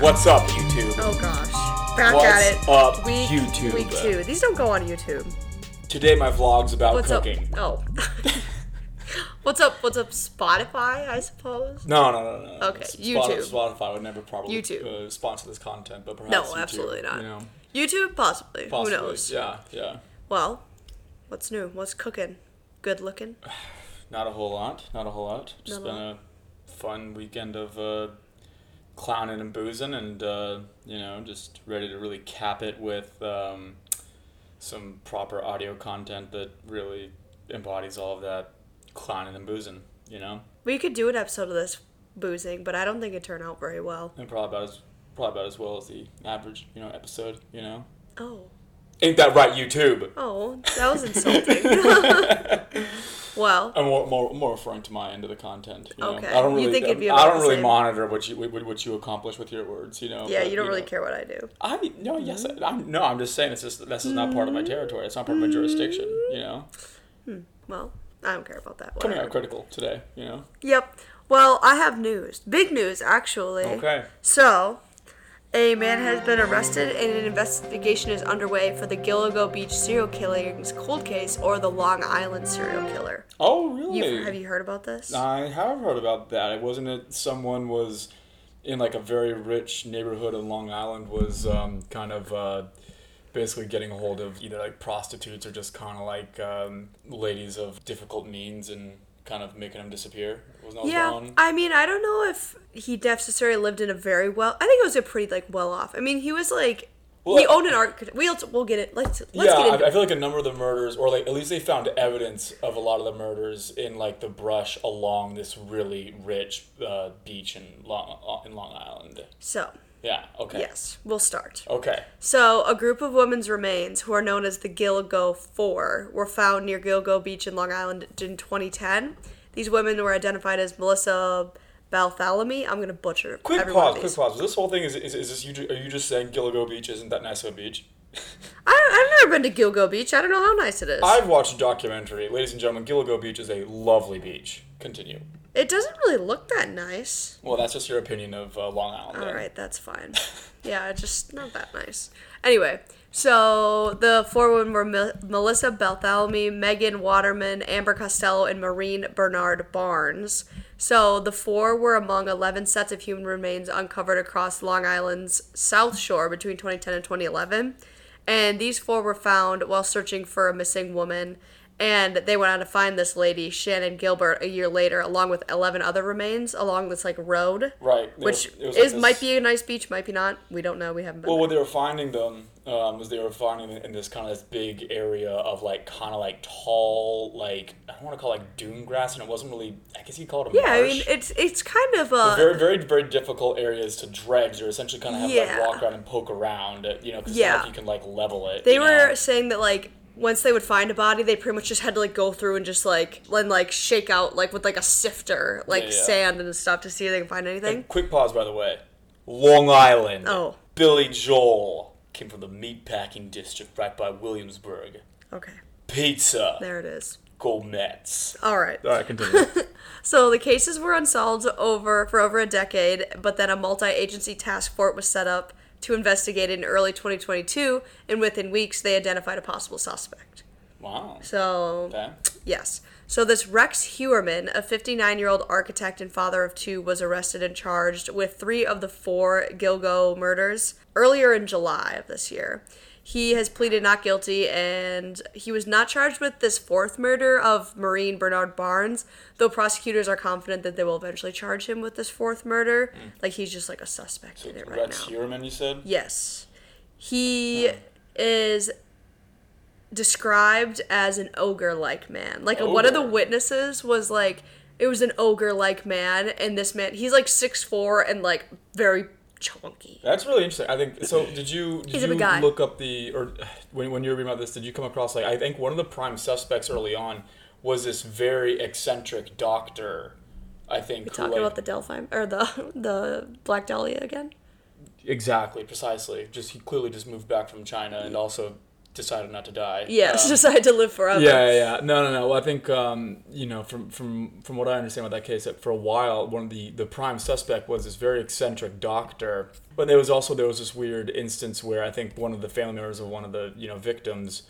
What's up, YouTube? Oh gosh. Back What's at it. up, week, YouTube? Week two. These don't go on YouTube. Today my vlog's about What's cooking. up? Oh. what's up? What's up? Spotify, I suppose. No, no, no, no. Okay, Spot- YouTube. Spotify would never probably YouTube. Uh, sponsor this content, but perhaps No, YouTube, absolutely not. You know, YouTube, possibly. possibly. Who knows? Yeah, yeah. Well, what's new? What's cooking? Good looking. Not a whole lot. Not a whole lot. Just Not a been a fun weekend of uh, clowning and boozing, and uh, you know, just ready to really cap it with um, some proper audio content that really embodies all of that clowning and boozing. You know, We could do an episode of this boozing, but I don't think it turned out very well. and probably about as probably about as well as the average you know episode. You know, Oh. ain't that right, YouTube? Oh, that was insulting. well, I'm more, more, more referring to my end of the content. You know? Okay. I don't You really, think it'd be I don't really same? monitor what you what, what you accomplish with your words. You know. yeah, but, you don't really know. care what I do. I no, yes, mm-hmm. I, I'm no. I'm just saying it's just this is not part of my mm-hmm. territory. It's not part of my jurisdiction. You know, hmm. Well, I don't care about that. coming Whatever. out critical today. You know. Yep. Well, I have news. Big news, actually. Okay. So, a man has been arrested and an investigation is underway for the Gilligo Beach serial killings cold case or the Long Island serial killer. Oh really? You've, have you heard about this? I have heard about that. It wasn't it someone was in like a very rich neighborhood in Long Island was um, kind of uh, basically getting a hold of either like prostitutes or just kind of like um, ladies of difficult means and kind of making them disappear. Yeah, on? I mean, I don't know if he necessarily lived in a very well. I think it was a pretty like well off. I mean, he was like he owned an art. We'll we'll get it. Let's let's yeah, get into I, I feel like a number of the murders, or like at least they found evidence of a lot of the murders in like the brush along this really rich uh, beach in Long in Long Island. so. Yeah. Okay. Yes, we'll start. Okay. So, a group of women's remains, who are known as the Gilgo Four, were found near Gilgo Beach in Long Island in 2010. These women were identified as Melissa Balthalomew. I'm gonna butcher Quick pause. Quick pause. This whole thing is is, is this you? Are you just saying Gilligo Beach isn't that nice of a beach? I, I've never been to Gilgo Beach. I don't know how nice it is. I've watched a documentary, ladies and gentlemen. Gilligo Beach is a lovely beach. Continue. it doesn't really look that nice. Well, that's just your opinion of uh, Long Island. All right, that's fine. yeah, just not that nice. Anyway, so the four women were Mel- Melissa Bartholomew, Megan Waterman, Amber Costello, and Maureen Bernard Barnes. So the four were among 11 sets of human remains uncovered across Long Island's South Shore between 2010 and 2011. And these four were found while searching for a missing woman. And they went on to find this lady, Shannon Gilbert, a year later, along with 11 other remains along this like road Right. They which were- it was like is this- might be a nice beach, might be not. We don't know. We haven't been. Well, there. what they were finding them um, was they were finding in this kind of this big area of like kind of like tall, like I don't want to call it like dune grass, and it wasn't really. I guess you call it a yeah, marsh. I mean it's it's kind of uh very, very, very difficult areas to dredge or essentially kind of have Yeah. like walk around and poke around, you know, because Yeah. you can like level it. they you were know? saying that like once they would find a body, they pretty much just had to like go through and just like and like shake out like with like a sifter like Yeah, yeah. sand and stuff to see if they can find anything. And quick pause, by the way. Long Island. Oh. Billy Joel came from the meatpacking district right by Williamsburg. Okay, Pizza. there it is. Go Mets. All right. All right, continue. So the cases were unsolved over for over a decade, but then a multi-agency task force was set up to investigate it in early 2022, and within weeks they identified a possible suspect. wow. So Okay. Yes. So this Rex Heuermann, a 59-year-old architect and father of two, was arrested and charged with three of the four Gilgo murders earlier in July of this year. He has pleaded not guilty, and he was not charged with this fourth murder of Maureen Bernard Barnes, though prosecutors are confident that they will eventually charge him with this fourth murder. Hmm. Like he's just like a suspect in it right Rex now. Heuermann, you said? Yes. He hmm. is described as an ogre like man. Like one of the witnesses was like it was an ogre like man and this man he's like six four and like very chunky. That's really interesting. I think so. Did you did He's you look up the or when when you were reading about this? Did you come across like I think one of the prime suspects early on was this very eccentric doctor. I think who, Talking like- about the Delphi or the the Black Dahlia again. exactly precisely. Just he clearly just moved back from China and also decided not to die. Yes, Um, decided to live forever. yeah, yeah, yeah. No, no, no. Well, I think um, you know from from from what I understand about that case, that for a while, one of the the prime suspect was this very eccentric doctor. But there was also there was this weird instance where I think one of the family members of one of the you know victims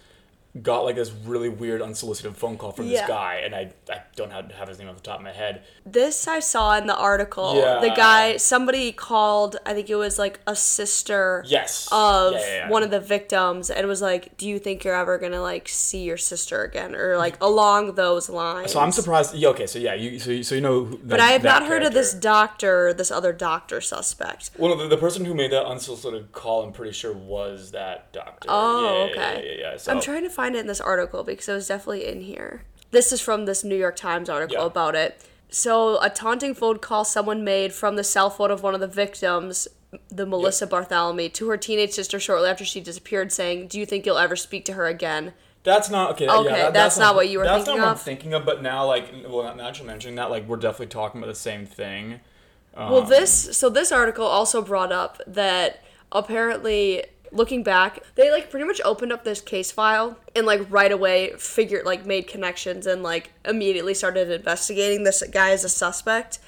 got like this really weird unsolicited phone call from Yeah. this guy, and I I don't have, have his name off the top of my head. This I saw in the article. Yeah. The guy, somebody called, I think it was like a sister Yes. of Yeah, one of the victims and was like, Do you think you're ever gonna like see your sister again? Or like along those lines. So I'm surprised. Yeah, okay, so yeah, you so you, so you know. Who, But I have not heard of this doctor, this other doctor suspect. Well, the, the person who made that unsolicited call, I'm pretty sure, was that doctor. Oh, okay. Yeah, yeah, yeah. So, I'm trying to find it in this article because it was definitely in here. This is from this New York Times article Yeah. about it. So, a taunting phone call someone made from the cell phone of one of the victims, the Melissa Bartholomew, to her teenage sister shortly after she disappeared, saying, "Do you think you'll ever speak to her again?" That's not okay. Okay, yeah, that, that's not what you were that's thinking not what I'm thinking of. But now, like, well, not, you mentioning that, like, we're definitely talking about the same thing. Well, um, this so this article also brought up that apparently looking back, they like pretty much opened up this case file and like right away figured like made connections and like immediately started investigating this guy as a suspect.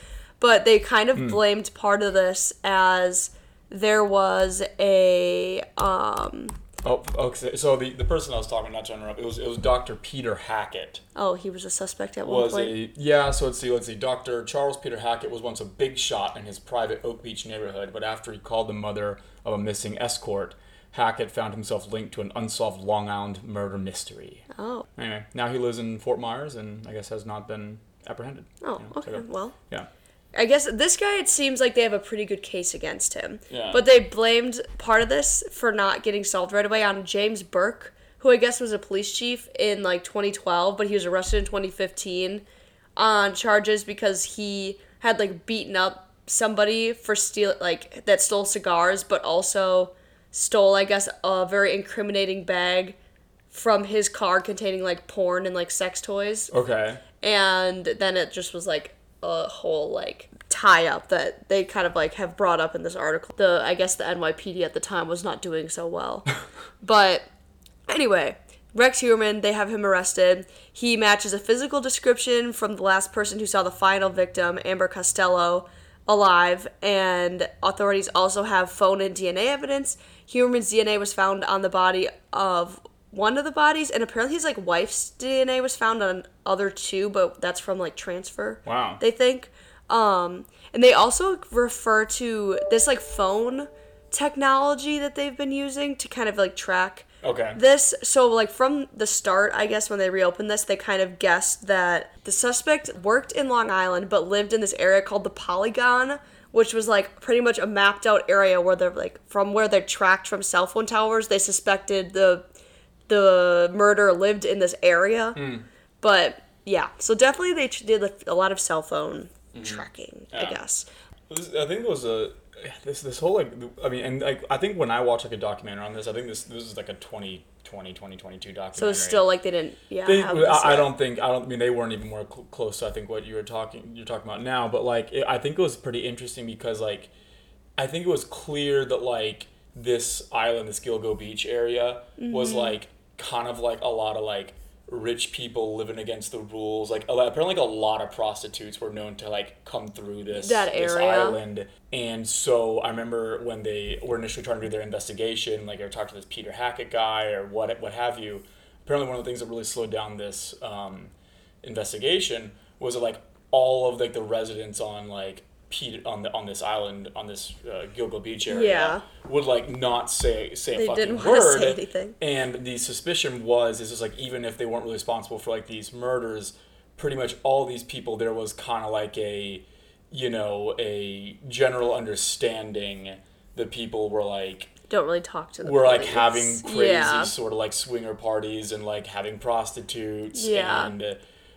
But they kind of blamed part of this as there was a um Oh, okay. So the, the person I was talking, not to interrupt, it was it was Dr. Peter Hackett. oh he was a suspect at one Was point. a yeah. So let's see. Let's see. Dr. Charles Peter Hackett was once a big shot in his private Oak Beach neighborhood, but after he called the mother of a missing escort, Hackett found himself linked to an unsolved Long Island murder mystery. oh Anyway, now he lives in Fort Myers and I guess has not been apprehended. oh You know, so okay well. yeah. I guess this guy, it seems like they have a pretty good case against him. Yeah. But they blamed part of this for not getting solved right away on James Burke, who I guess was a police chief in like 2012, but he was arrested in 2015 on charges because he had like beaten up somebody for steal like that stole cigars, but also stole I guess a very incriminating bag from his car containing like porn and like sex toys Okay. and then it just was like a whole like tie up that they kind of like have brought up in this article. The I guess the NYPD at the time was not doing so well. but anyway, Rex Heuermann, they have him arrested. He matches a physical description from the last person who saw the final victim, Amber Costello, alive, and authorities also have phone and DNA evidence. Heuermann's DNA was found on the body of one of the bodies, and apparently his like wife's DNA was found on other two, but that's from like transfer. Wow. They think. Um, and they also refer to this like phone technology that they've been using to kind of like track Okay. this so like from the start i guess when they reopened this they kind of guessed that the suspect worked in long island but lived in this area called the polygon which was like pretty much a mapped out area where they're like from where they're tracked from cell phone towers. They suspected the the murderer lived in this area. Hmm. But yeah. So definitely they did a, a lot of cell phone hmm. tracking i guess. I think it was a this this whole like I mean and like I think when I watch like a documentary on this I think this this is like a 2020 2022 documentary. so it's still like they didn't yeah They, I, I don't think I don't I mean they weren't even more cl- close to I think what you were talking you're talking about now but like it, I think it was pretty interesting because like I think it was clear that like this island this Gilgo Beach area was Mm-hmm. like kind of like a lot of like rich people living against the rules. Like apparently like a lot of prostitutes were known to like come through this That this area. island. And so I remember when they were initially trying to do their investigation like they were talking to this Peter Hackett guy or what what have you. Apparently one of the things that really slowed down this um, investigation was that like all of like the residents on like Pete on the on this island on this uh, Gilgo Beach area Yeah. would like not say say a They fucking didn't wanna word. say anything. And the suspicion was is just like even if they weren't really responsible for like these murders, pretty much all these people there was kind of like a you know a general understanding that people were like don't really talk to them. we're like having crazy yeah. sort of like swinger parties and like having prostitutes Yeah. and uh,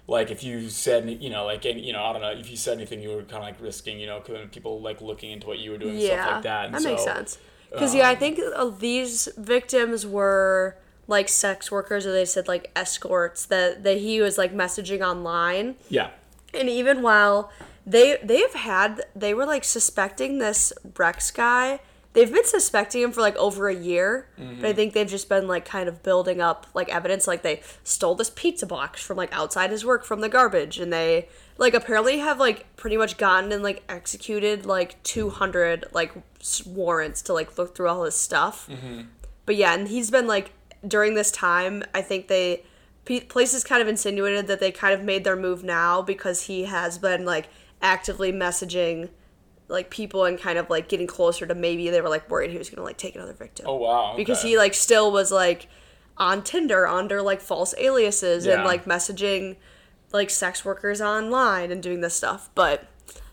like if you said you know like and you know I don't know if you said anything you were kind of like risking you know people like looking into what you were doing and yeah stuff like that and makes so, sense. Because yeah i um, think uh, these victims were like sex workers or they said like escorts that that he was like messaging online. Yeah. And even while they they've had they were like suspecting this rex guy they've been suspecting him for like over a year, but I mm-hmm. think they've just been like kind of building up like evidence. Like they stole this pizza box from like outside his work from the garbage, and they like apparently have like pretty much gotten and like executed like 200 like warrants to like look through all his stuff. Mm-hmm. But yeah, and he's been like during this time, I think they places kind of insinuated that they kind of made their move now because he has been like actively messaging like people and kind of like getting closer to maybe they were like worried he was gonna like take another victim. Oh wow. Because he like still was like on Tinder under like false aliases and like messaging like sex workers online and doing this stuff. But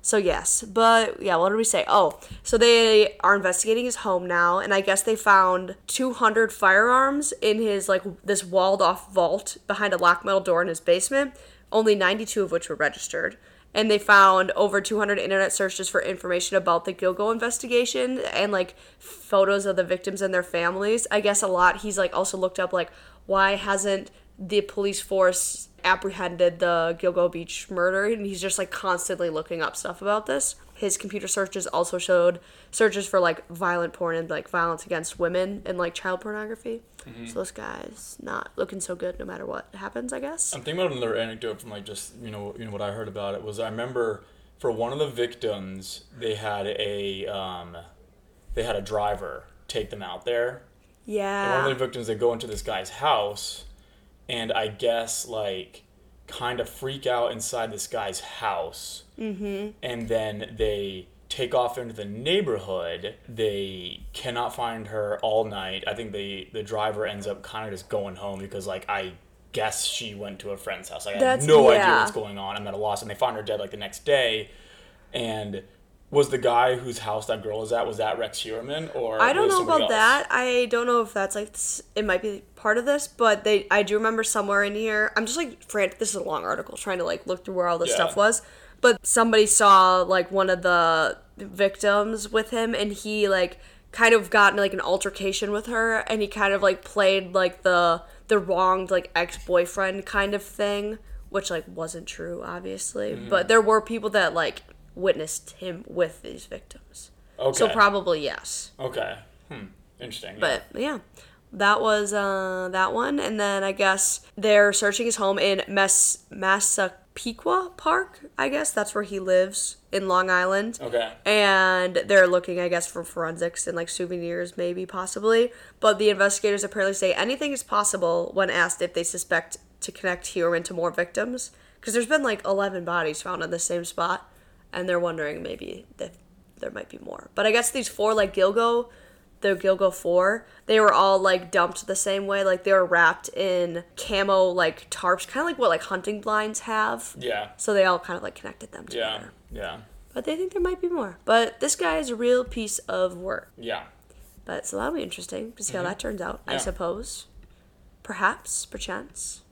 so yes, but yeah, what did we say? Oh, so they are investigating his home now, and I guess they found 200 firearms in his like this walled off vault behind a locked metal door in his basement. Only 92 of which were registered. And they found over 200 internet searches for information about the Gilgo investigation and like photos of the victims and their families. I guess a lot. He's like also looked up like why hasn't the police force apprehended the Gilgo Beach murder and he's just like constantly looking up stuff about this. His computer searches also showed searches for like violent porn and like violence against women and like child pornography. So this guy's not looking so good no matter what happens, I guess. I'm thinking about another anecdote from like just you know you know what I heard about it was I remember for one of the victims they had a um, they had a driver take them out there. And one of the victims they go into this guy's house, and I guess like kind of freak out inside this guy's house, mm-hmm. and then they take off into the neighborhood. They cannot find her all night. I think the the driver ends up kind of just going home because like I guess she went to a friend's house. I That's- have no idea what's going on. I'm at a loss, and they find her dead like the next day, and. Was the guy whose house that girl was at was that Rex Heuermann or I don't know about else? that. I don't know if that's like it might be part of this, but they I do remember somewhere in here. I'm just like frantic. This is a long article trying to like look through where all this Yeah. stuff was. But somebody saw like one of the victims with him, and he like kind of got in like an altercation with her, and he kind of like played like the the wronged like ex boyfriend kind of thing, which like wasn't true, obviously. Mm-hmm. But there were people that like witnessed him with these victims. Okay. So probably yes. Okay. Hmm. Interesting. But yeah, that was uh, that one. And then I guess they're searching his home in Mas- Massapequa Park. I guess that's where he lives in Long Island. Okay. And they're looking, I guess, for forensics and like souvenirs, maybe, possibly. But the investigators apparently say anything is possible when asked if they suspect to connect Heuermann to more victims. Because there's been like 11 bodies found in the same spot. And they're wondering maybe that there might be more. But I guess these four, like Gilgo, the Gilgo 4, they were all like dumped the same way. Like they were wrapped in camo, like tarps, kind of like what like hunting blinds have. Yeah. So they all kind of like connected them together. Yeah. Yeah. But they think there might be more. But this guy is a real piece of work. Yeah. But so that'll be interesting to see how that turns out, I suppose. Perhaps, perchance.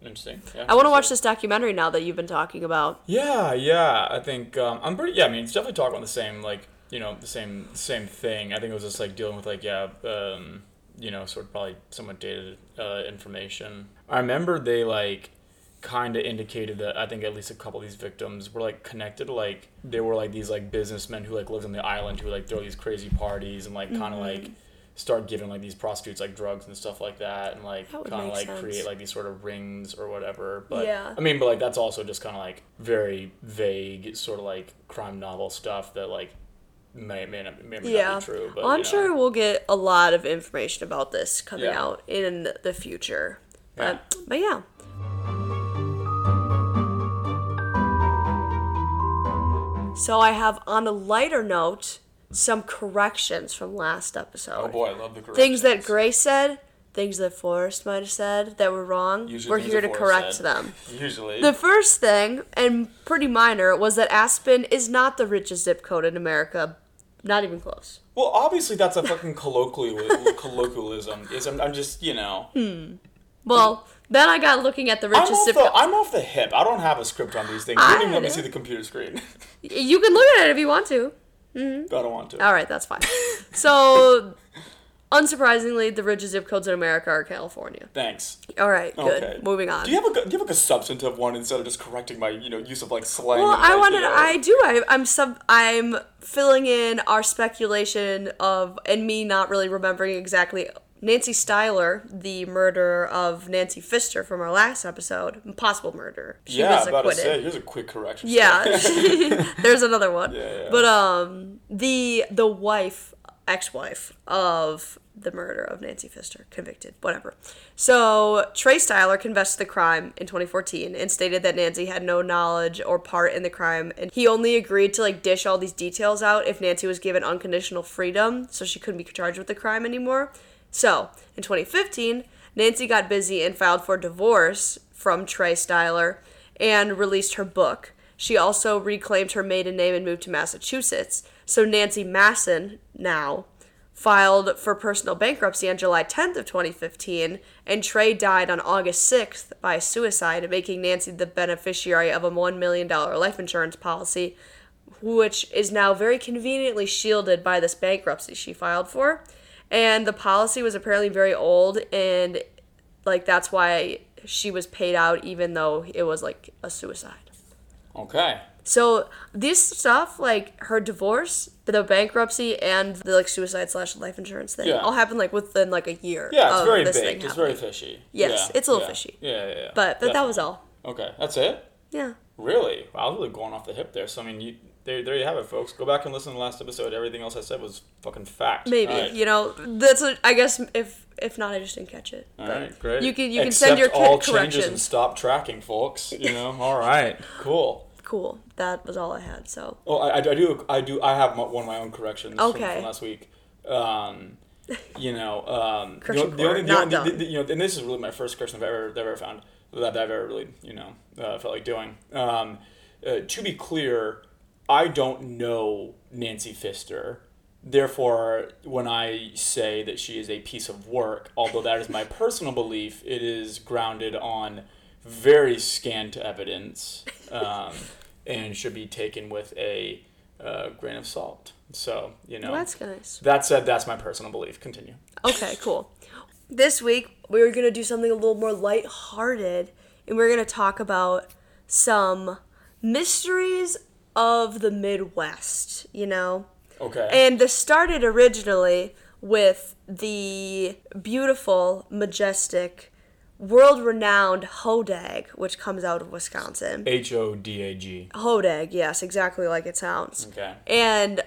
Interesting. Yeah. I want to watch this documentary now that you've been talking about. Yeah. Yeah. I think um, I'm pretty. Yeah. I mean, it's definitely talking about the same like you know the same same thing. I think it was just like dealing with like yeah. Um, you know, sort of probably somewhat dated uh, information. I remember they like kind of indicated that I think at least a couple of these victims were like connected. Like they were like these like businessmen who like lived on the island who like throw these crazy parties and like kind of like start giving like these prostitutes like drugs and stuff like that and like kind of like sense. create like these sort of rings or whatever. But Yeah. I mean, but like that's also just kind of like very vague sort of like crime novel stuff that like may may not, may Yeah. not be true. But well, I'm know. sure we'll get a lot of information about this coming Yeah. out in the future. Yeah. But, but yeah. So I have on a lighter note some corrections from last episode. Oh boy, I love the corrections. things that Grace said, things that Forrest might have said that were wrong. Usually we're here to correct said. them. Usually. The first thing, and pretty minor, was that Aspen is not the richest zip code in America. Not even close. well, obviously that's a fucking colloquial colloquialism. Is I'm, I'm just you know. Hmm. Well, then I got looking at the I'm richest off, zip the, code. I'm off the hip. I don't have a script on these things. You don't even let me see the computer screen. You can look at it if you want to. Hmm. I don't want to. All right, that's fine. So, Unsurprisingly, the richest zip codes in America are California. Thanks. All right, good. Okay. Moving on. Do you have a do you have like a substantive one instead of just correcting my you know use of like slang? well, I like, wanted. you know- I do. I, I'm sub. I'm filling in our speculation of and me not really remembering exactly. Nancy Styler, the murderer of Nancy Pfister from our last episode, possible murder. She yeah, was about to acquitted. say here's a quick correction. Yeah, there's another one. Yeah, yeah. But um, the the wife, ex-wife of the murder of Nancy Pfister, convicted, whatever. So Trey Styler confessed to the crime in 2014 and stated that Nancy had no knowledge or part in the crime, and he only agreed to like dish all these details out if Nancy was given unconditional freedom, so she couldn't be charged with the crime anymore. So in 2015, Nancy got busy and filed for divorce from Trey Styler and released her book. She also reclaimed her maiden name and moved to Massachusetts. So Nancy Masson now filed for personal bankruptcy on July 10th of 2015 and Trey died on August 6th by suicide, making Nancy the beneficiary of a 1 million dollar life insurance policy which is now very conveniently shielded by this bankruptcy she filed for. And the policy was apparently very old and like that's why she was paid out even though it was like a suicide. Okay. So this stuff, like her divorce, the bankruptcy, and the like suicide slash life insurance thing, Yeah. all happened like within like a year. Yeah, it's of very this thing. It's very happening. fishy. Yes, Yeah, it's a little yeah. fishy. Yeah, yeah, yeah. But but that was all. Okay, that's it. Yeah. Really? Wow, I was really going off the hip there. So I mean, you, there, there you have it, folks. Go back and listen to the last episode. Everything else I said was fucking fact. Maybe All right. you know that's a, I guess if if not I just didn't catch it. All right, great. You can you can Accept send your all ca- changes and stop tracking, folks. You know. all right. Cool. Cool. That was all I had. So Oh, I, I do. I do. I have one of my own corrections Okay. from, last week. Um, you know, um, the, only, the only, the, the- you know, and this is really my first correction I've ever, that I've ever found that I've ever really, you know, uh, felt like doing. Um, uh, to be clear, I don't know Nancy Pfister. Therefore, when I say that she is a piece of work, although that is my personal belief, it is grounded on very scant evidence um, and should be taken with a uh, grain of salt. So, you know. well, that's nice. that said, that's my personal belief. Continue. Okay, cool. This week we were gonna do something a little more lighthearted, and we're gonna talk about some mysteries of the Midwest. You know, Okay. and this started originally with the beautiful, majestic, world-renowned Hodag, which comes out of Wisconsin. H O D A G. Hodag, yes, exactly like it sounds. Okay. And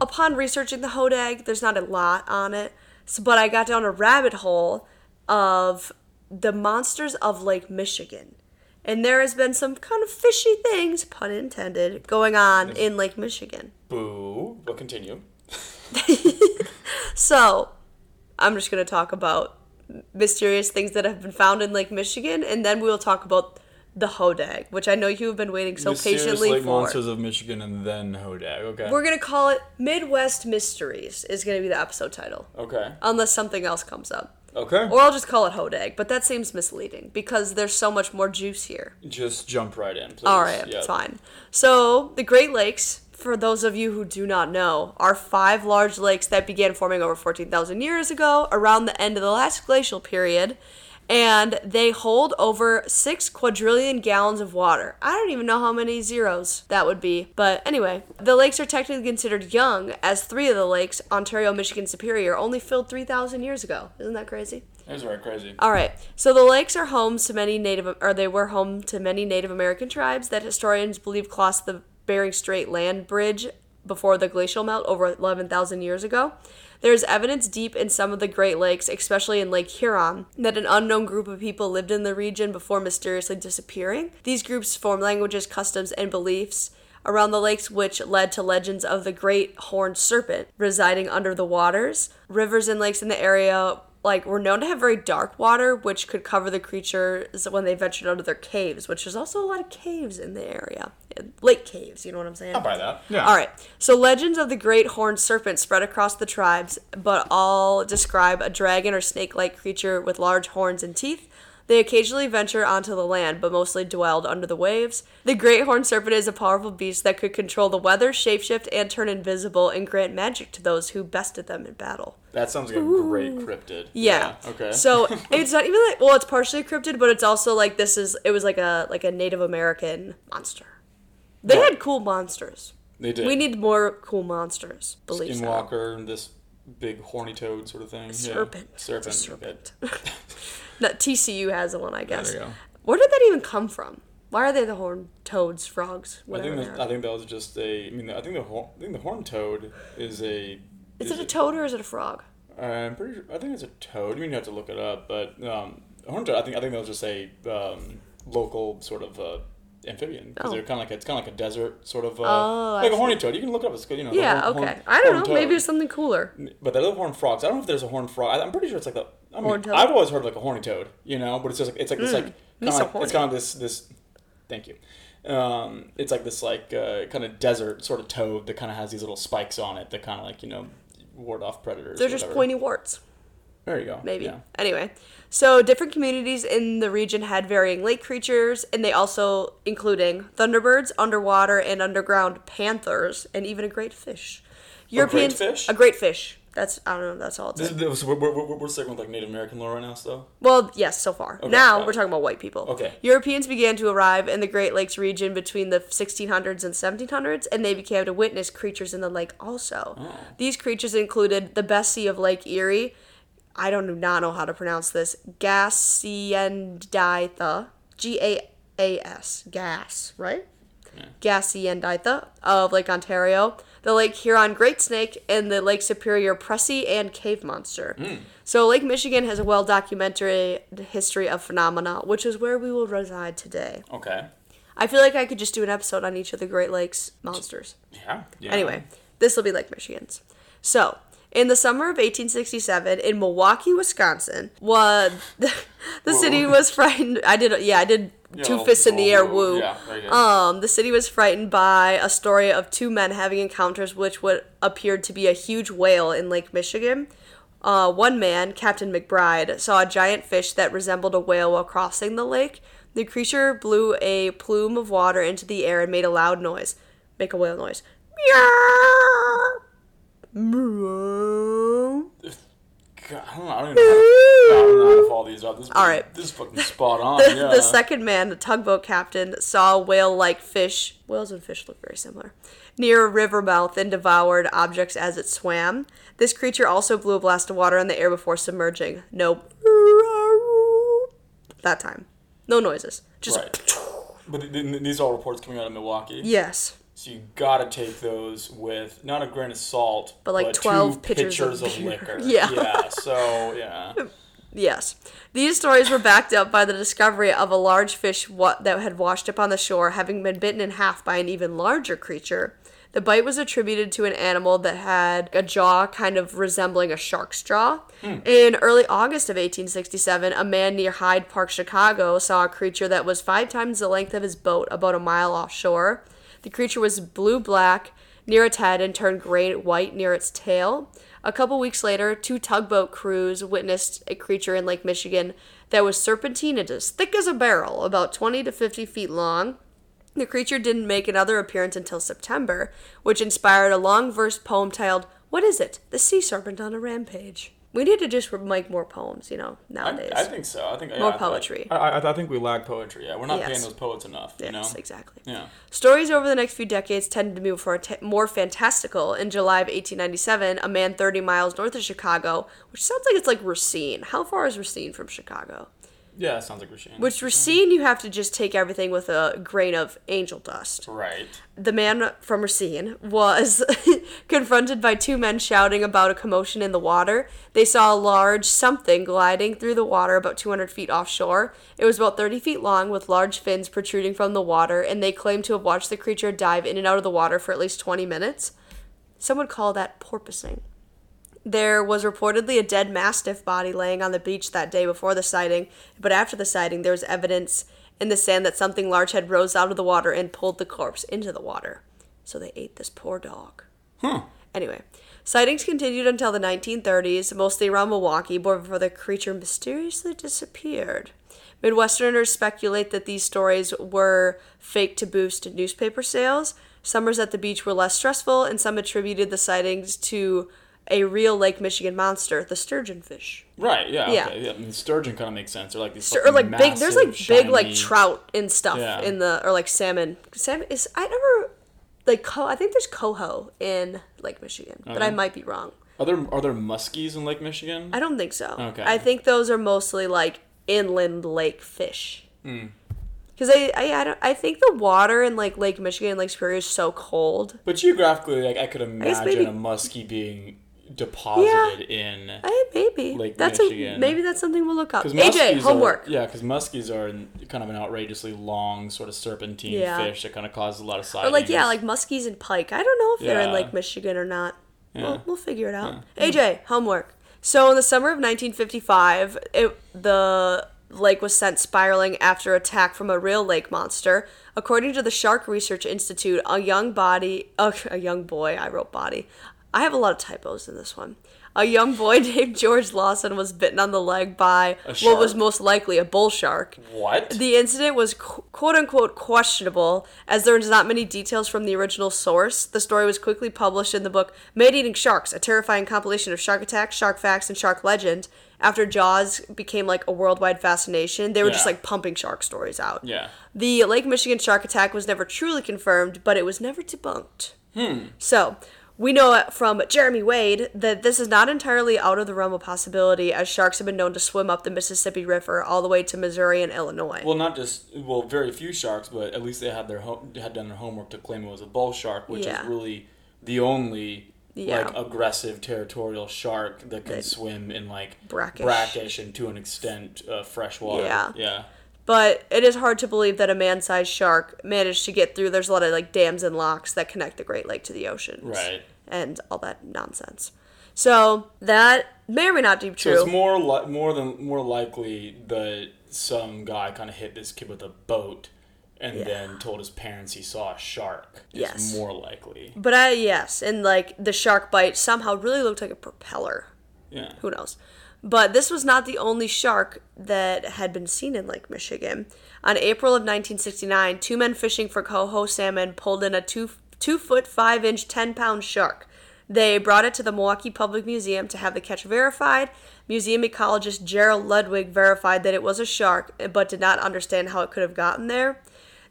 upon researching the Hodag, there's not a lot on it, so, but I got down a rabbit hole of the monsters of Lake Michigan. And there has been some kind of fishy things, pun intended, going on in Lake Michigan. Boo. We'll continue. So, I'm just going to talk about mysterious things that have been found in Lake Michigan, and then we will talk about the Hodag, which I know you have been waiting so Mysterious patiently Lake for. Monsters of Michigan and then Hodag. Okay. We're gonna call it Midwest Mysteries is gonna be the episode title, okay. unless something else comes up. Okay. Or I'll just call it Hodag, but that seems misleading because there's so much more juice here. Just jump right in, please. All right, Yep. fine. So the Great Lakes, for those of you who do not know, are five large lakes that began forming over 14,000 years ago, around the end of the last glacial period. And they hold over six quadrillion gallons of water. I don't even know how many zeros that would be. But anyway, the lakes are technically considered young, as three of the lakes, Ontario, Michigan, Superior, only filled 3,000 years ago. Isn't that crazy? Was very crazy. All right. So the lakes are homes to many Native, or they were home to many Native American tribes that historians believe crossed the Bering Strait land bridge before the glacial melt over 11,000 years ago. There is evidence deep in some of the Great Lakes, especially in Lake Huron, that an unknown group of people lived in the region before mysteriously disappearing. These groups formed languages, customs, and beliefs around the lakes, which led to legends of the great horned serpent residing under the waters. Rivers and lakes in the area like were known to have very dark water, which could cover the creatures when they ventured out of their caves, which there's also a lot of caves in the area. Lake caves, you know what I'm saying? I'll buy that. Yeah. All right. So legends of the great horned serpent spread across the tribes, but all describe a dragon or snake-like creature with large horns and teeth. They occasionally venture onto the land, but mostly dwelled under the waves. The great horned serpent is a powerful beast that could control the weather, shapeshift, and turn invisible, and grant magic to those who bested them in battle. That sounds like a great cryptid. Yeah. Okay. So it's not even like well, it's partially cryptid, but it's also like this is it was like a like a Native American monster. They Yeah. had cool monsters. they did. We need more cool monsters. Believe so. Skinwalker, this big horny toad sort of thing. Serpent. Yeah. Serpent. Serpent. no, TCU has one, I guess. There you go. Where did that even come from? Why are they the horned toads, frogs, I think that. I think that was just a. I mean, I think the hor- I think the horned toad is a. is it a toad or is it a frog? I'm pretty sure. I think it's a toad. I mean, you have to look it up, but um, horned toad. I think I think that was just a um, local sort of uh, amphibian because Oh. they're kind of like it's kind of like a desert sort of uh, Oh, like a horny toad. You can look it up. It's good. You know. Yeah, horn- okay. horn- I don't know. Maybe it's something cooler. But the little horned frogs. I don't know if there's a horned frog. I, I'm pretty sure it's like the. I mean? I've always heard of like a horny toad. You know, but it's just like it's like it's like kind of like it's kind of this this. Thank you. Um, it's like this like uh, kind of desert sort of toad that kind of has these little spikes on it that kind of like you know ward off predators. They're just pointy warts. There you go. maybe. Yeah. Anyway, so different communities in the region had varying lake creatures, and they also including thunderbirds, underwater and underground panthers, and even a great fish. great fish? A great fish. That's I don't know. That's all it's. This is, this, we're, we're, we're, sticking with like Native American lore right now, still. Well, yes, so far. Okay, now we're talking about white people. Okay. Europeans began to arrive in the Great Lakes region between the 1600s and 1700s, and they began to witness creatures in the lake also. Oh. These creatures included the Bessie of Lake Erie. I don't do not know how to pronounce this. Gaasyendietha. G A A S. Gas, right? Gaasyendietha of Lake Ontario, the Lake Huron Great Snake, and the Lake Superior Pressy and Cave Monster. Hmm. So Lake Michigan has a well documented history of phenomena, which is where we will reside today. Okay. I feel like I could just do an episode on each of the Great Lakes monsters. Yeah. yeah. Anyway, this will be Lake Michigan's. So, in the summer of 1867, in Milwaukee, Wisconsin, was the city was frightened. I did, yeah, I did Two fists in the air, woo. Yeah. Um, the city was frightened by a story of two men having encounters which would appeared to be a huge whale in Lake Michigan. Uh, one man, Captain McBride, saw a giant fish that resembled a whale while crossing the lake. The creature blew a plume of water into the air and made a loud noise. Make a whale noise. Meow. Meow. God, I don't know. I don't even know how to, know how to follow these up. This is, All right. This is fucking spot on. The, yeah. the second man, the tugboat captain, saw a whale-like fish. Whales and fish look very similar. Near a river mouth and devoured objects as it swam. This creature also blew a blast of water in the air before submerging. No. That time, no noises. Just Right. But th- th- these are all reports coming out of Milwaukee. yes. So you gotta take those with not a grain of salt, But, like, two 12 pitchers pitchers of of, liquor. Yeah. Yeah. So yeah. Yes. These stories were backed up by the discovery of a large fish wa- that had washed up on the shore, having been bitten in half by an even larger creature. The bite was attributed to an animal that had a jaw kind of resembling a shark's jaw. Hmm. In early August of 1867, a man near Hyde Park, Chicago, saw a creature that was five times the length of his boat, about a mile offshore. The creature was blue black near its head and turned gray white near its tail. A couple weeks later, two tugboat crews witnessed a creature in Lake Michigan that was serpentine and as thick as a barrel, about 20 to 50 feet long. The creature didn't make another appearance until September, which inspired a long verse poem titled, What is it? The Sea Serpent on a Rampage. We need to just make more poems, you know, nowadays. I think so. I think yeah, More I- poetry. I, I, I think we lack poetry. Yeah, we're not Yes. paying those poets enough. You know. yes, exactly. Yeah. Stories over the next few decades tended to move for a t- more fantastical. In July of 1897, a man 30 miles north of Chicago, which sounds like it's like Racine. How far is Racine from Chicago? Yeah, it sounds like Rasheen. Which Racine, you have to just take everything with a grain of angel dust. Right. The man from Racine was confronted by two men shouting about a commotion in the water. They saw a large something gliding through the water about 200 feet offshore. It was about 30 feet long with large fins protruding from the water, and they claimed to have watched the creature dive in and out of the water for at least 20 minutes. Some would call that porpoising. There was reportedly a dead mastiff body laying on the beach that day before the sighting, but after the sighting, there was evidence in the sand that something large had rose out of the water and pulled the corpse into the water. So they ate this poor dog. Huh. Anyway, sightings continued until the 1930s, mostly around Milwaukee, before the creature mysteriously disappeared. Midwesterners speculate that these stories were fake to boost newspaper sales. Summers at the beach were less stressful, and some attributed the sightings to a real Lake Michigan monster, the sturgeon fish. Right. Yeah. Yeah. Okay. Yeah. I mean, sturgeon kind of makes sense. They're like these. Stur- or like big, there's like massive, big like trout and stuff Yeah. in the, or like salmon. Salmon is, I never, like, co- I think there's coho in Lake Michigan, but I might be wrong. Are there are there muskies in Lake Michigan? I don't think so. Okay. I think those are mostly like inland lake fish. Hmm. Because I, I, I, don't, I think the water in like Lake Michigan and Lake Superior is so cold. But geographically, like I could imagine maybe- a muskie being deposited in. I, maybe Lake that's Michigan. a maybe that's something we'll look up. AJ, homework. Are, yeah, because muskies are kind of an outrageously long, sort of serpentine Yeah. fish that kind of causes a lot of Or sightings. like yeah, like muskies and pike. I don't know if they're in Yeah. Lake Michigan or not. Yeah. We'll, we'll figure it out. AJ, homework. So in the summer of 1955, it, the lake was sent spiraling after attack from a real lake monster. According to the Shark Research Institute, a young body, uh, a young boy, I wrote body. I have a lot of typos in this one. A young boy named George Lawson was bitten on the leg by what was most likely a bull shark. what? The incident was quote unquote questionable, as there was not many details from the original source. The story was quickly published in the book Man Eating Sharks, a terrifying compilation of shark attacks, shark facts, and shark legend. After Jaws became like a worldwide fascination, they were just like pumping shark stories out. yeah. The Lake Michigan shark attack was never truly confirmed, but it was never debunked. Hmm. So, we know from Jeremy Wade that this is not entirely out of the realm of possibility, as sharks have been known to swim up the Mississippi River all the way to Missouri and Illinois. Well, not just well, very few sharks, but at least they had their home, had done their homework to claim it was a bull shark, which Yeah. is really the only Yeah. like aggressive territorial shark that can swim in like Brackish. brackish and to an extent uh, freshwater. Yeah. Yeah. But it is hard to believe that a man-sized shark managed to get through. There's a lot of like dams and locks that connect the Great Lake to the ocean, Right. And all that nonsense. So that may or may not be true. So it's more li- more than more likely that some guy kind of hit this kid with a boat and Yeah. then told his parents he saw a shark. Is Yes. more likely. but I yes, and like the shark bite somehow really looked like a propeller. Yeah. Who knows? But this was not the only shark that had been seen in Lake Michigan. On April of 1969, two men fishing for coho salmon pulled in a two two foot five inch ten pound shark. They brought it to the Milwaukee Public Museum to have the catch verified. Museum ecologist Gerald Ludwig verified that it was a shark, but did not understand how it could have gotten there.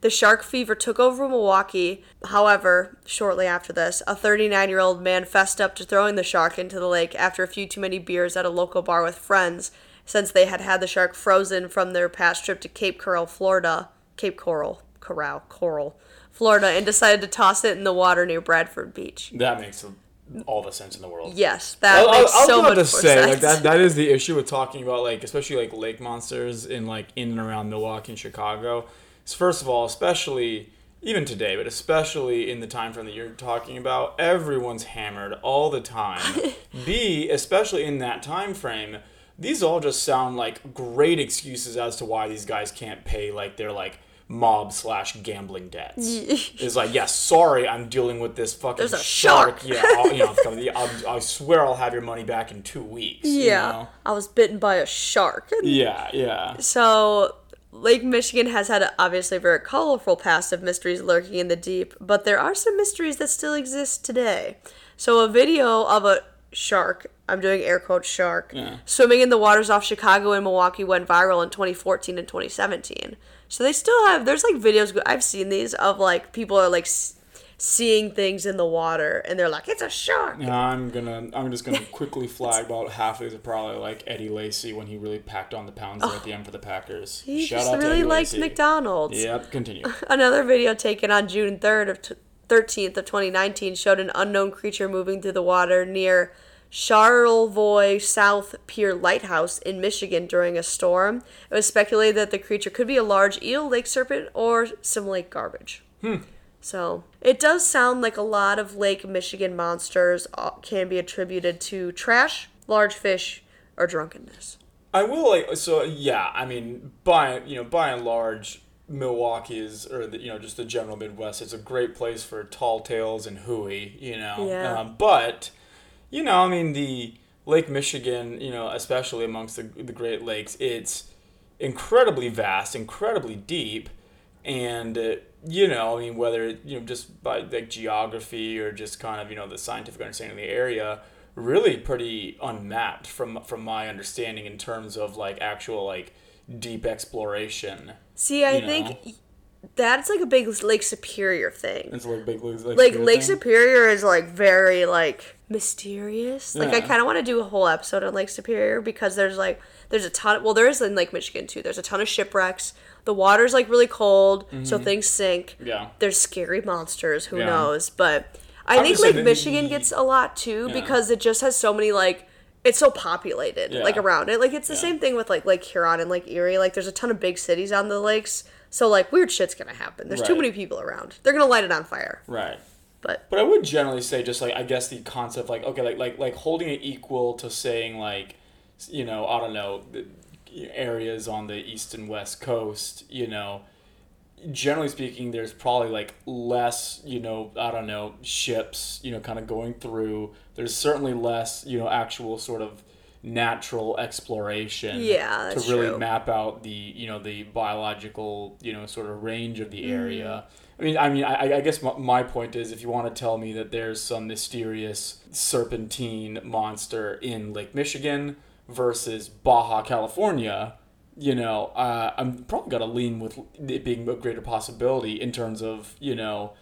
The shark fever took over Milwaukee. However, shortly after this, a 39 year old man fessed up to throwing the shark into the lake after a few too many beers at a local bar with friends, since they had had the shark frozen from their past trip to Cape Coral, Florida. Cape Coral, Corral, Coral, Florida, and decided to toss it in the water near Bradford Beach. That makes all the sense in the world. Yes, that I, I, makes I was so about much to more say sense. like that. That is the issue with talking about like especially like lake monsters in like in and around Milwaukee and Chicago. Is first of all, especially even today, but especially in the time frame that you're talking about, everyone's hammered all the time. B, especially in that time frame, these all just sound like great excuses as to why these guys can't pay like their like mob slash gambling debts. it's like, yes, sorry, I'm dealing with this fucking shark. shark. Yeah, I'll, you know, I'll, I swear I'll have your money back in two weeks. you yeah, know? I was bitten by a shark. Yeah, yeah. So, Lake Michigan has had obviously a very colorful past of mysteries lurking in the deep, but there are some mysteries that still exist today. So, a video of a shark, I'm doing air quotes shark, Yeah. swimming in the waters off Chicago and Milwaukee went viral in 2014 and 2017. So, they still have, there's like videos, I've seen these of like people are like s- seeing things in the water and they're like, it's a shark. Yeah, I'm gonna. I'm just gonna quickly flag about half of these are probably like Eddie Lacy when he really packed on the pounds there at the oh. end for the Packers. He Shout just out really liked Lacy. McDonald's. Yep. Continue. Another video taken on June 3rd of t- 13th of 2019 showed an unknown creature moving through the water near Charlevoix South Pier Lighthouse in Michigan during a storm. It was speculated that the creature could be a large eel, lake serpent, or some lake garbage. Hmm. So it does sound like a lot of Lake Michigan monsters uh, can be attributed to trash, large fish, or drunkenness. I will like so yeah. I mean, by you know, by and large, Milwaukee is or the, you know just the general Midwest. It's a great place for tall tales and hooey. You know, Yeah. um, but you know, I mean the Lake Michigan. You know, especially amongst the the Great Lakes, it's incredibly vast, incredibly deep, and uh, you know, I mean, whether you know just by like geography or just kind of you know the scientific understanding of the area, really pretty unmapped from from my understanding in terms of like actual like deep exploration. See, I you know? think that's like a big Lake Superior thing. It's like big Lake, like Superior Lake thing. Superior is like very like mysterious. Like I kind of want to do a whole episode on Lake Superior because there's like there's a ton. Well, there is in Lake Michigan too. There's a ton of shipwrecks. The water's like really cold, so things sink. Mm-hmm. Yeah. There's scary monsters. Who Yeah. knows? But I I'm think Lake Michigan gets a lot too Yeah. because it just has so many like. It's so populated, Yeah. like around it. Like it's the Yeah. same thing with like Lake Huron and Lake Erie. Like there's a ton of big cities on the lakes, so like weird shit's gonna happen. There's too many people around. They're gonna light it on fire. Right. But But I would generally say just like I guess the concept like okay like like like holding it equal to saying like you know I don't know the areas on the east and west coast you know generally speaking there's probably like less you know I don't know ships you know kind of going through there's certainly less you know actual sort of natural exploration Yeah, to really true. map out the you know the biological you know sort of range of the Mm. area. I mean, I mean, I, I guess my, my point is, if you want to tell me that there's some mysterious serpentine monster in Lake Michigan versus Baja California, you know, uh, I'm probably gonna lean with it being a greater possibility in terms of you know.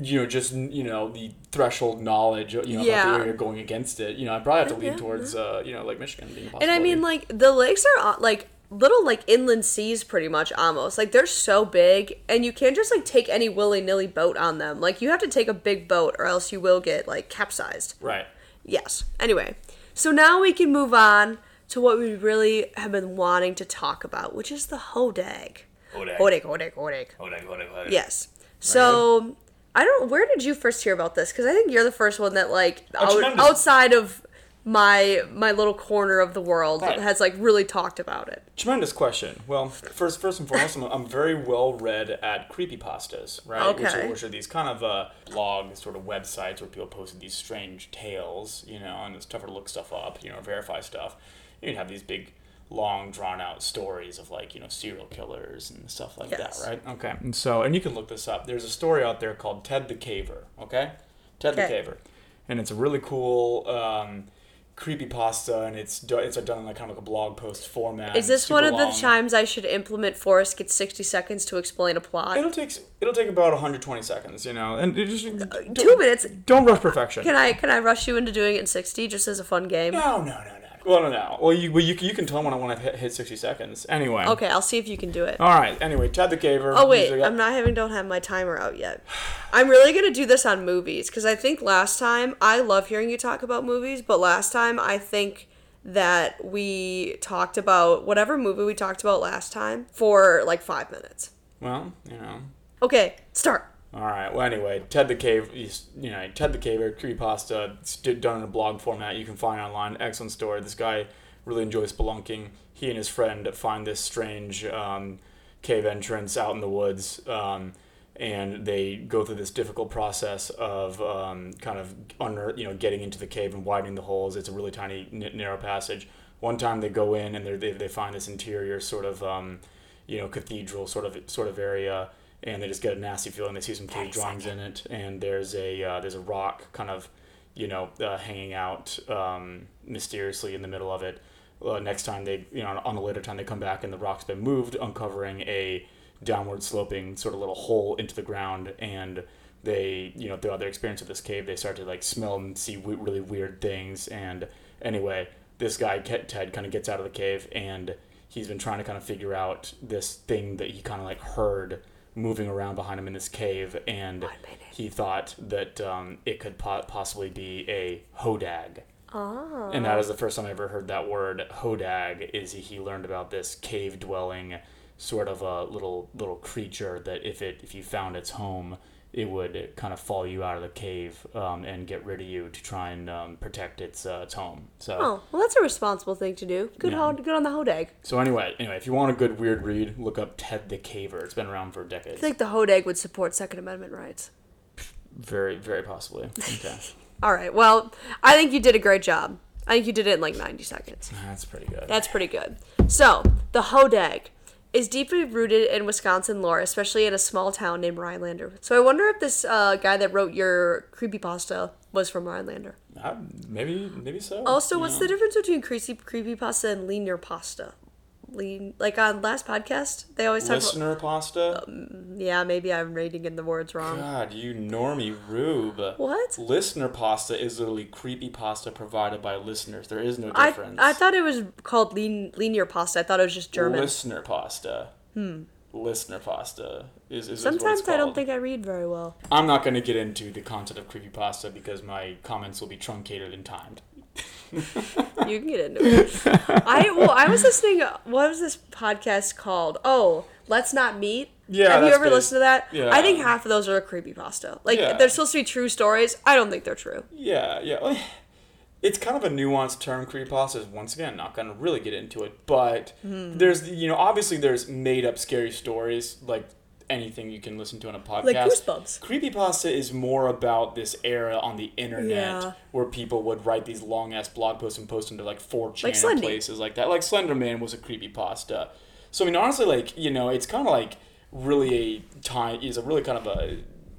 You know, just you know the threshold knowledge, you know, about Yeah. the area going against it. You know, I probably have to lean Yeah, towards, uh, you know, Lake Michigan being and. I mean like the lakes are uh, like little like inland seas pretty much almost. Like they're so big and you can't just like take any willy-nilly boat on them. Like you have to take a big boat or else you will get like capsized. right. Yes. Anyway, so now we can move on to what we really have been wanting to talk about, which is the hodag. Hodag. Hodag, hodag, hodag. Hodag, hodag, hodag. Yes. So I don't. Where did you first hear about this? Because I think you're the first one that like out, outside of my my little corner of the world Right. has like really talked about it. Tremendous question. Well, first, first and foremost, I'm, I'm very well read at creepypastas, right? Which, Okay. are, which are these kind of uh, blog sort of websites where people posted these strange tales, you know, and it's tougher to look stuff up, you know, verify stuff. You can have these big, long, drawn out stories of like, you know, serial killers and stuff like Yes. that, right? Okay. And so, and you can look this up. There's a story out there called Ted the Caver, okay? Ted the Caver. And it's a really cool. Um, creepy pasta and it's do- it's done in like kind of like a blog post format Is this one of the long. times I should implement Forrest gets sixty seconds to explain a plot? It'll take it'll take about 120 seconds, you know, and it just don't, Two minutes. Don't rush perfection. Can I can I rush you into doing it in sixty just as a fun game? no, no, no, no. Well, no, no. Well, you well, you, can- you can tell when I want to hit, hit 60 seconds. Anyway. Okay, I'll see if you can do it. All right. Anyway, Ted the Caver. Oh wait, I'm not having don't have my timer out yet. I'm really gonna do this on movies because I think last time I love hearing you talk about movies, but last time I think that we talked about whatever movie we talked about last time for like five minutes. Well, you know. Okay, start. All right. Well, anyway, Ted the Cave, you know, Ted the Caver, creepypasta, it's done in a blog format. You can find online. Excellent story. This guy really enjoys spelunking. He and his friend find this strange um, cave entrance out in the woods, um, and they go through this difficult process of um, kind of under, you know, getting into the cave and widening the holes. It's a really tiny, n- narrow passage. One time they go in and they they find this interior sort of, um, you know, cathedral sort of sort of area and they just get a nasty feeling. They see some cave drawings in it, and there's a uh, there's a rock kind of, you know, uh, hanging out um, mysteriously in the middle of it. Uh, next time they, you know, on a later time they come back and the rock's been moved, uncovering a downward sloping sort of little hole into the ground, and they, you know, throughout their experience of this cave, they start to like smell and see w- really weird things. And anyway, this guy Ted kind of gets out of the cave and he's been trying to kind of figure out this thing that he kind of like heard moving around behind him in this cave, and he thought that um, it could po- possibly be a hodag. Oh. And that is the first time I ever heard that word hodag. Is he learned about this cave dwelling sort of a little little creature that if it if you found its home, it would kind of fall you out of the cave um, and get rid of you to try and um, protect its uh, its home. So Oh, well, that's a responsible thing to do. Good, Yeah. ho- good on the hodag. so anyway, anyway, if you want a good weird read, look up Ted the Caver. It's been around for decades. I think the hodag would support Second Amendment rights. Very very possibly. Okay, All right. Well, I think you did a great job. I think you did it in like 90 seconds. that's pretty good. That's pretty good. So, the hodag. Is deeply rooted in Wisconsin lore, especially in a small town named Rhinelander. So I wonder if this uh, guy that wrote your creepypasta was from Rhinelander. Uh, maybe, maybe so. Also, what's know? the difference between creepy creepypasta and linear pasta? Lean like on last podcast, they always talk listener pasta? about. Yeah, maybe I'm reading in the words wrong. God, you normie rube. What? Listener pasta is literally creepy pasta provided by listeners. There is no I difference. I thought it was called lean, linear pasta. I thought it was just German. Listener pasta. Hmm. Listener pasta is, is, is Sometimes it's I don't think I read very well. I'm not going to get into the content of creepy pasta because my comments will be truncated and timed. You can get into it. I well, I was listening. What was this podcast called? Oh, Let's Not Meet. Yeah, Have you ever listened to that? yeah. I think half of those are a creepy pasta. Like Yeah. they're supposed to be true stories. I don't think they're true. Yeah, yeah. It's kind of a nuanced term, creepypasta. Is once again, not going to really get into it, but Hmm. there's, you know, obviously there's made up scary stories like anything you can listen to on a podcast. Like Goosebumps. Creepypasta is more about this era on the internet Yeah. where people would write these long ass blog posts and post them to like 4chan Like places like that. Like Slenderman was a creepypasta. So I mean honestly like, you know, it's kind of like really a time is a really kind of a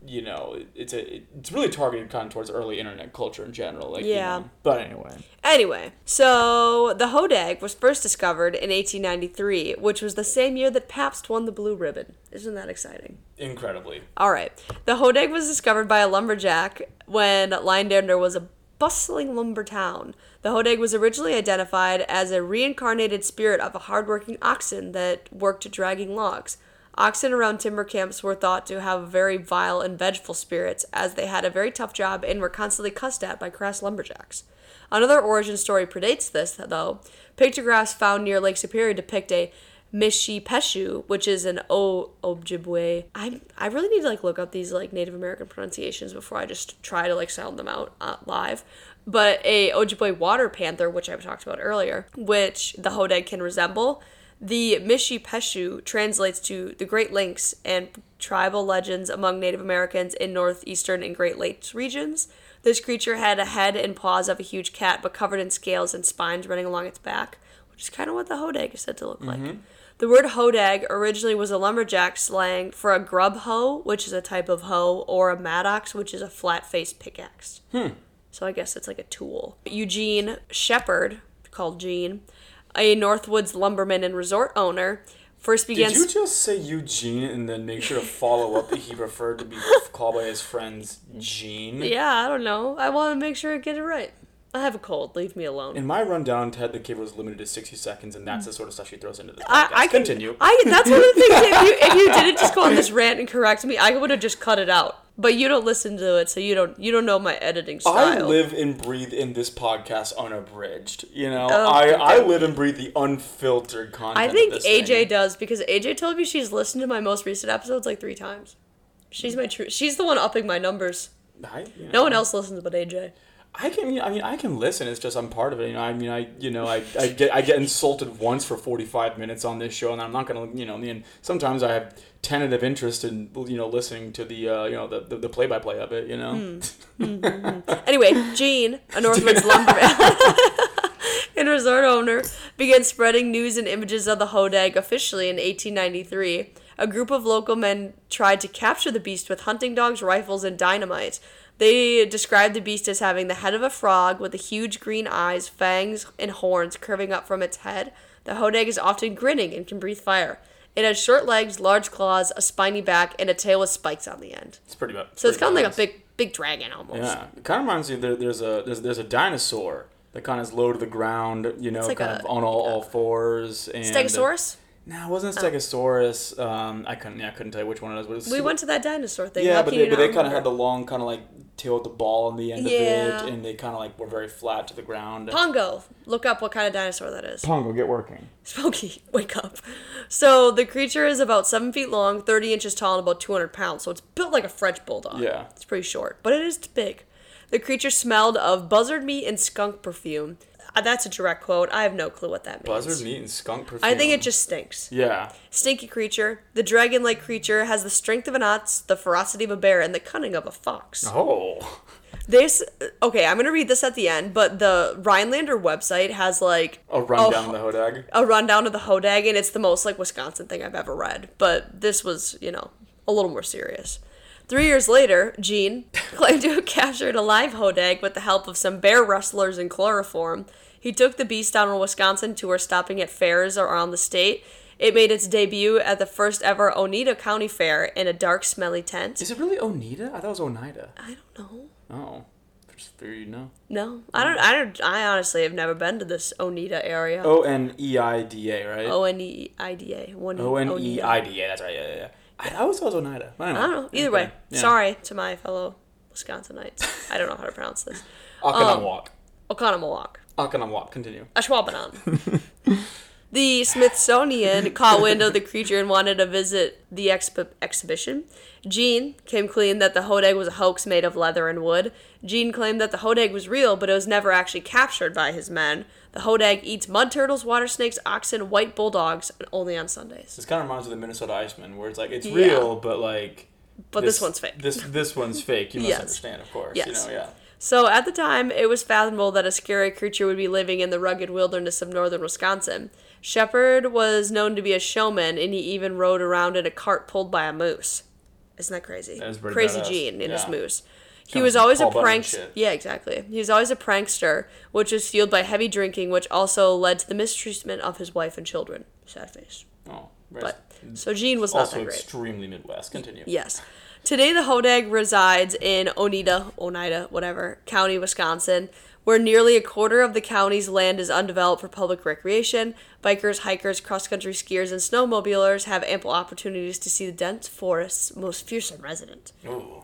you know, it's a it's really targeted kind of towards early internet culture in general. Like, you Yeah. know. But anyway. Anyway, so the hodag was first discovered in 1893, which was the same year that Pabst won the blue ribbon. Isn't that exciting? Incredibly. All right. The hodag was discovered by a lumberjack when Rhinelander was a bustling lumber town. The hodag was originally identified as a reincarnated spirit of a hardworking oxen that worked dragging logs. Oxen around timber camps were thought to have very vile and vengeful spirits, as they had a very tough job and were constantly cussed at by crass lumberjacks. Another origin story predates this, though. Pictographs found near Lake Superior depict a Mishipeshu, which is an O Ojibwe. I I really need to like look up these like Native American pronunciations before I just try to like sound them out uh, live. But a Ojibwe water panther, which I talked about earlier, which the hodag can resemble. The Mishipeshu translates to the Great Lakes and tribal legends among Native Americans in northeastern and Great Lakes regions. This creature had a head and paws of a huge cat, but covered in scales and spines running along its back, which is kind of what the hodag is said to look like. Mm-hmm. The word hodag originally was a lumberjack slang for a grub hoe, which is a type of hoe, or a mattock, which is a flat faced pickaxe. Hmm. So I guess it's like a tool. Eugene Shepard, called Gene, a Northwoods lumberman and resort owner, first began. Did you just say Eugene and then make sure to follow up that he preferred to be called by his friends Gene? yeah, I don't know. I want to make sure I get it right. I have a cold. Leave me alone. In my rundown, Ted the Kid was limited to 60 seconds, and that's the sort of stuff she throws into the podcast. I, I Continue. I that's one of the things. If you if you didn't just go on this rant and correct me, I would have just cut it out. But you don't listen to it, so you don't you don't know my editing style. I live and breathe in this podcast unabridged. You know, Oh, I, okay. I live and breathe the unfiltered content. I think AJ thing. does because AJ told me she's listened to my most recent episodes like three times. She's my true. She's the one upping my numbers. I, know, No one else listens but AJ. I can. I mean, I can listen. It's just I'm part of it. You know. I mean, I. You know. I, I get. I get insulted once for 45 minutes on this show, and I'm not gonna. You know. I mean, sometimes I have tentative interest in. You know, listening to the. Uh, you know, the the play by play of it. You know. Hmm. Anyway, Gene, a Northwoods lumberman and resort owner, began spreading news and images of the hodag officially in 1893. A group of local men tried to capture the beast with hunting dogs, rifles, and dynamite. They described the beast as having the head of a frog with the huge green eyes, fangs, and horns curving up from its head. The hodag is often grinning and can breathe fire. It has short legs, large claws, a spiny back, and a tail with spikes on the end. It's pretty much. So it's kind of like a big, big dragon almost. Yeah, it kind of reminds me. There, there's a there's there's a dinosaur that kind of is low to the ground. You know, like kind a- of on all, all fours. And Stegosaurus? No, it wasn't Stegosaurus. Um, I couldn't. Yeah, I couldn't tell you which one it was. But it was We went to that dinosaur thing. Yeah, How but they, but they kind of had the long, kind of like tail with the ball on the end Yeah. of it, and they kind of like were very flat to the ground. Pongo. Look up what kind of dinosaur that is. Pongo, get working. Smokey, wake up. So the creature is about seven feet long, 30 inches tall, and about 200 pounds. So it's built like a French bulldog. Yeah. It's pretty short, but it is big. The creature smelled of buzzard meat and skunk perfume. Uh, That's a direct quote. I have no clue what that means. Buzzard meat and skunk perfume. I think it just stinks. Yeah. Stinky creature. The dragon like creature has the strength of an ox, the ferocity of a bear, and the cunning of a fox. Oh. This okay, I'm gonna read this at the end, but the Rhinelander website has like A rundown of the Hodag. a rundown of the Hodag, and it's the most like Wisconsin thing I've ever read. But this was, you know, a little more serious. Three years later, Gene claimed to have captured a live Hodag with the help of some bear rustlers and chloroform. He took the beast on a Wisconsin tour, stopping at fairs around the state. It made its debut at the first ever Oneida County Fair in a dark, smelly tent. Is it really Oneida? I thought it was Oneida. I don't know. Oh, just there you know. No, I don't. I don't. I honestly have never been to this Oneida area. O N E I D A, right? O N E I D A. One O N E Oneida. I D A. That's right. Yeah, yeah, yeah. I always thought it was Oneida. I I don't know. Either way, Yeah. sorry to my fellow Wisconsinites. I don't know how to pronounce this. Oconomowoc. Oconomowoc. Oconomowoc. Continue. Ashwaubenon. the Smithsonian caught wind of the creature and wanted to visit the expo- exhibition. Gene came clean that the Hodag was a hoax made of leather and wood. Gene claimed that the Hodag was real, but it was never actually captured by his men. The Hodag eats mud turtles, water snakes, oxen, white bulldogs, and only on Sundays. This kind of reminds me of the Minnesota Iceman, where it's like it's Yeah. real, but like. But this, one's fake. This this one's fake. You must Yes. understand, of course. Yes. You know, yeah. So at the time, it was fathomable that a scary creature would be living in the rugged wilderness of northern Wisconsin. Shepard was known to be a showman, and he even rode around in a cart pulled by a moose. Isn't that crazy? That crazy. Gene in his moose. He Kinda was always a Paul Bunyan prank. Yeah, exactly. He was always a prankster, which was fueled by heavy drinking, which also led to the mistreatment of his wife and children. Sad face. Oh, But so Gene was not also that great. extremely Midwest. Continue. Yes. Today, the Hodag resides in Oneida, Oneida, whatever, County, Wisconsin, where nearly a quarter of the county's land is undeveloped for public recreation. Bikers, hikers, cross country skiers, and snowmobilers have ample opportunities to see the dense forest's most fearsome resident. Ooh.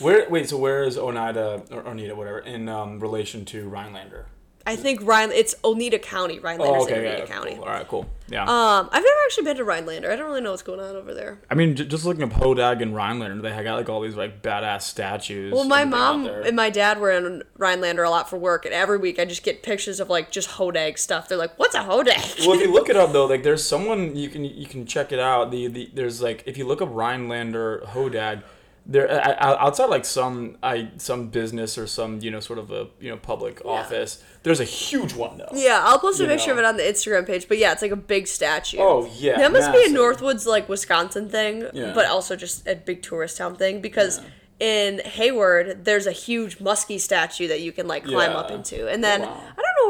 Where wait, so where is Oneida or Oneida, whatever, in um, relation to Rhinelander? I think Rhine, it's Oneida County. Rhinelander's Oh, okay, in yeah, Oneida cool. County. All right, cool. Yeah. Um, I've never actually been to Rhinelander. I don't really know what's going on over there. I mean, j- just looking up Hodag and Rhinelander, they got like all these like badass statues. Well, my and everything out mom and my dad were in Rhinelander a lot for work, and every week I just get pictures of like just Hodag stuff. They're like, "What's a Hodag?" well, if you look it up though, like there's someone you can you can check it out. The, the there's like if you look up Rhinelander Hodag, there uh, uh, outside like some I some business or some you know sort of a you know public office. There's a huge one though. Yeah, I'll post a You picture of it on the Instagram page. But yeah, it's like a big statue. Oh yeah. that must be a. Northwoods like Wisconsin thing, Yeah. but also just a big tourist town thing because in Hayward there's a huge muskie statue that you can like climb up into, and then wow.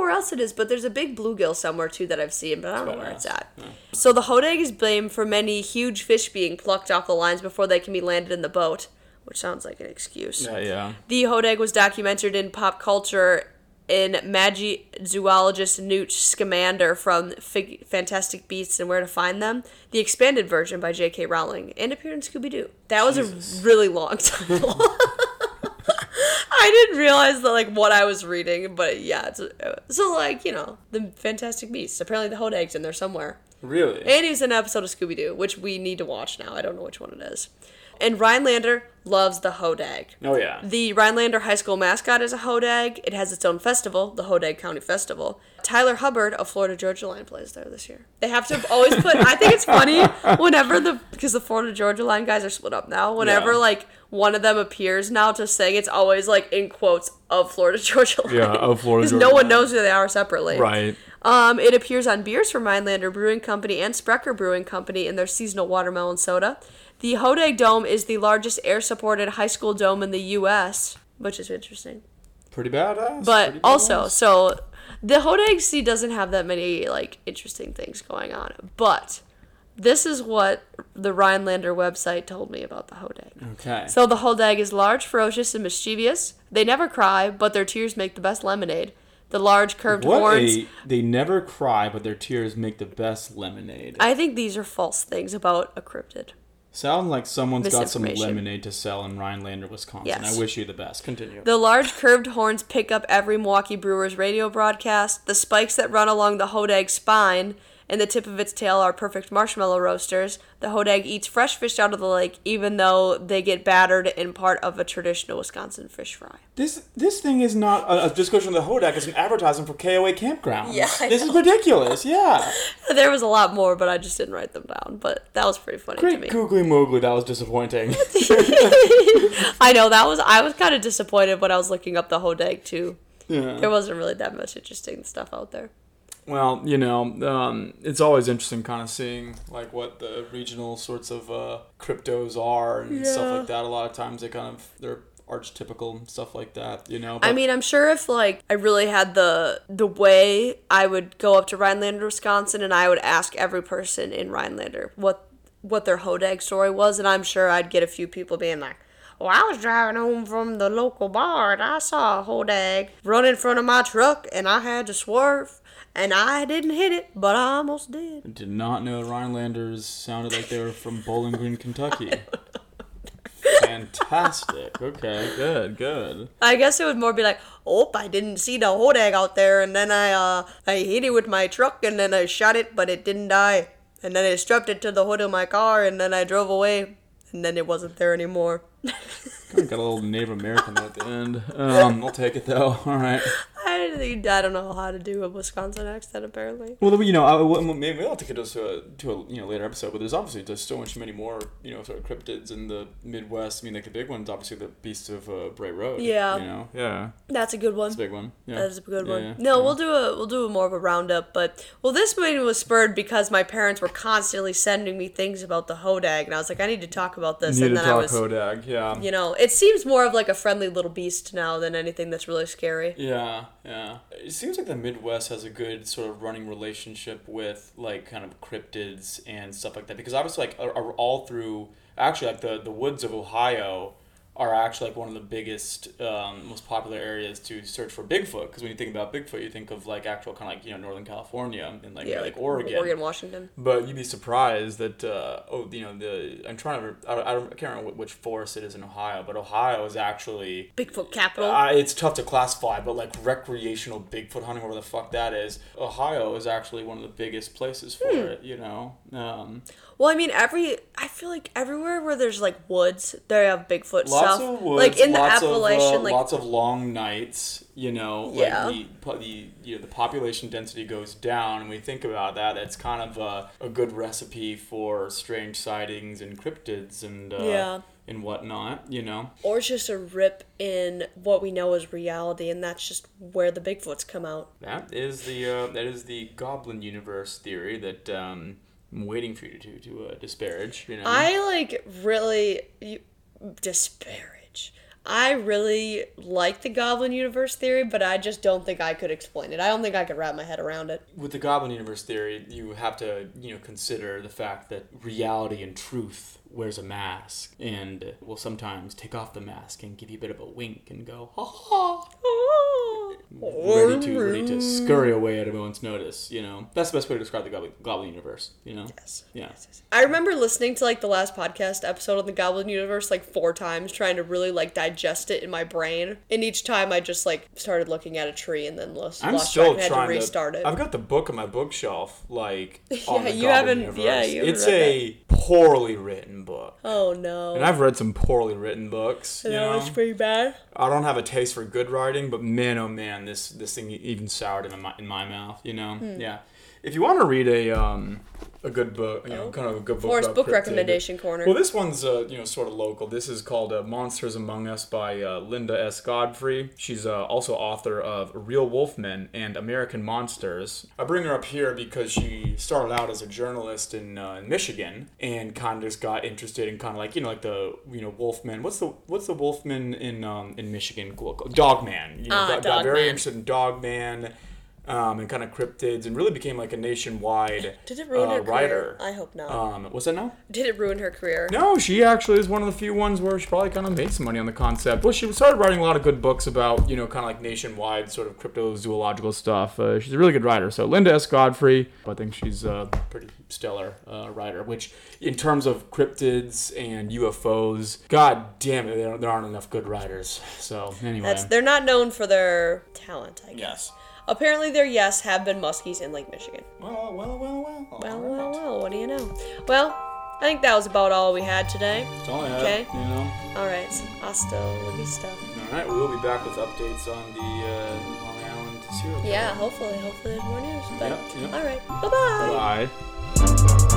I don't know where else it is, but there's a big bluegill somewhere too that I've seen, but I don't know where it's at. So the Hodag is blamed for many huge fish being plucked off the lines before they can be landed in the boat, which sounds like an excuse. Yeah, yeah. The Hodag was documented in pop culture in Magi zoologist Newt Scamander from Fig- Fantastic Beasts and Where to Find Them, the expanded version by J.K. Rowling, and appeared in Scooby Doo. That was Jesus. a really long title. I didn't realize that like what I was reading, but yeah, it's, so like you know the Fantastic Beasts. Apparently the Hodag's in there somewhere. Really. And he's in an episode of Scooby Doo, which we need to watch now. I don't know which one it is. And Rhinelander loves the Hodag. oh yeah. The Rhinelander High School mascot is a Hodag. It has its own festival, the Hodag Country Festival. Tyler Hubbard of Florida Georgia Line plays there this year. They have to always put. I think it's funny whenever the because the Florida Georgia Line guys are split up now. Whenever Yeah. like one of them appears now to sing, it's always like in quotes of Florida Georgia Line. Yeah, of Florida Because no one knows who they are separately. Right. Um, it appears on beers from Rhinelander Brewing Company and Sprecher Brewing Company in their seasonal watermelon soda. The Hodag Dome is the largest air-supported high school dome in the U.S., which is interesting. Pretty badass. But pretty also, so the Hodag Sea doesn't have that many like interesting things going on. But this is what the Rhinelander website told me about the Hodag. Okay. So the Hodag is large, ferocious, and mischievous. They never cry, but their tears make the best lemonade. The large curved what horns. a they never cry, but their tears make the best lemonade. I think these are false things about a cryptid. Sound like someone's got some lemonade to sell in Rhinelander, Wisconsin. Yes. I wish you the best. Continue. The large curved horns pick up every Milwaukee Brewers radio broadcast. The spikes that run along the Hodag spine and the tip of its tail are perfect marshmallow roasters. The hodag eats fresh fish out of the lake, even though they get battered in part of a traditional Wisconsin fish fry. This this thing is not a, a discussion of the Hodag. It's an advertisement for KOA campground. Yeah, I this is ridiculous. Yeah, There was a lot more, but I just didn't write them down. But that was pretty funny to great me. googly moogly. That was disappointing. I know that was I was kind of disappointed when I was looking up the hodag too. yeah. There wasn't really that much interesting stuff out there. Well, you know, um, it's always interesting kind of seeing like what the regional sorts of uh, cryptos are and Yeah. stuff like that. A lot of times they kind of they're archetypical and stuff like that. You know. I mean, I'm sure if like I really had the the way, I would go up to Rhinelander, Wisconsin, and I would ask every person in Rhinelander what what their hodag story was, and I'm sure I'd get a few people being like. Well, I was driving home from the local bar and I saw a hodag run in front of my truck and I had to swerve and I didn't hit it, but I almost did. Did not know the Rhinelanders sounded like they were from Bowling Green, Kentucky. Fantastic. Okay, good, good. I guess it would more be like, oh, I didn't see the whole egg out there, and then I uh I hit it with my truck, and then I shot it, but it didn't die, and then I strapped it to the hood of my car, and then I drove away, and then it wasn't there anymore. Kind of got a little Native American at the end. Um, I'll take it though. All right. I don't know how to do a Wisconsin accent apparently. Well, you know, I, well, maybe we'll take it to a to a you know later episode. But there's obviously just so much many more you know sort of cryptids in the Midwest. I mean, like the big one's obviously the Beast of uh, Bray Road. Yeah. You know. Yeah. That's a good one. It's a big one. Yeah. That is a good Yeah, one. yeah, no, yeah. we'll do a we'll do a more of a roundup, but well, this meeting was spurred because my parents were constantly sending me things about the hodag, and I was like, I need to talk about this, Need and to then I talk was, Hodag, yeah. you know, it seems more of like a friendly little beast now than anything that's really scary. Yeah, yeah. It seems like the Midwest has a good sort of running relationship with like kind of cryptids and stuff like that because obviously like are, are all through actually like the the woods of Ohio are actually like one of the biggest um, most popular areas to search for Bigfoot because when you think about Bigfoot you think of like actual kind of like you know Northern California and like Yeah, like, like Oregon. Oregon, Washington. But you'd be surprised that uh, oh you know the I'm trying to I, don't- I, don't, I can't remember which forest it is in Ohio, but Ohio is actually Bigfoot capital. Uh, it's tough to classify, but like recreational Bigfoot hunting, whatever the fuck that is, Ohio is actually one of the biggest places for Hmm. it. You know, um, well, I mean, every I feel like everywhere where there's like woods, they have Bigfoot lots stuff. of woods, like in the Appalachian, of, uh, like lots of long nights. You know, like Yeah. the, the you know the population density goes down, and we think about that. It's kind of a, a good recipe for strange sightings and cryptids and uh, Yeah. and whatnot. You know, or it's just a rip in what we know as reality, and that's just where the Bigfoots come out. that is the uh, that is the Goblin universe theory that. Um, I'm waiting for you to to uh, disparage. You know, I like really you, disparage. I really like the Goblin Universe theory, but I just don't think I could explain it. I don't think I could wrap my head around it. with the Goblin Universe theory, you have to you know consider the fact that reality and truth wears a mask, and will sometimes take off the mask and give you a bit of a wink and go ha ha, ready to ready to scurry away at a moment's notice. You know that's the best way to describe the Goblin, Goblin Universe. You know, Yes. yeah. I remember listening to like the last podcast episode on the Goblin Universe like four times, trying to really like digest it in my brain. And each time I just like started looking at a tree and then lost, I'm lost still track and had trying to restart to. it. I've got the book on my bookshelf, like on Yeah, the you Goblin haven't- Universe. yeah, you haven't it's read a poorly written book, oh no. and I've read some poorly written books. You that know, was pretty bad. I don't have a taste for good writing, but man, oh man, this this thing even soured in my in my mouth. You know, Hmm. yeah. If you want to read a um a good book, you know, kind of a good book. Forrest book cryptid- recommendation corner. Well, this one's uh, you know sort of local. This is called uh, Monsters Among Us by uh, Linda S. Godfrey. She's uh, also author of Real Wolfmen and American Monsters. I bring her up here because she started out as a journalist in, uh, in Michigan and kind of just got interested in kind of like you know like the you know Wolfmen. What's the what's the Wolfman in um, in Michigan? Dogman. You know, Ah, got, got very Dogman. interested in Dogman. Um, and kind of cryptids, and really became like a nationwide Did it ruin uh, her writer. career? I hope not. Um, what's that now? Did it ruin her career? No, she actually is one of the few ones where she probably kind of made some money on the concept. Well, she started writing a lot of good books about, you know, kind of like nationwide sort of cryptozoological stuff. Uh, she's a really good writer. So Linda S. Godfrey, I think she's a pretty stellar uh, writer. Which, in terms of cryptids and UFOs, god damn it, there, there aren't enough good writers. So anyway, That's they're not known for their talent, I guess. yes. Apparently there, yes, have been muskies in Lake Michigan. Well, well, well, well. Well, all well, right. well, what do you know? Well, I think that was about all we had today. That's all I have. Okay. You know. All right, hasta la vista. All right, we'll be back with updates on the uh, Long Island serial. Yeah, hopefully, hopefully there's more news. But Yep, yep. all right, bye bye. Bye.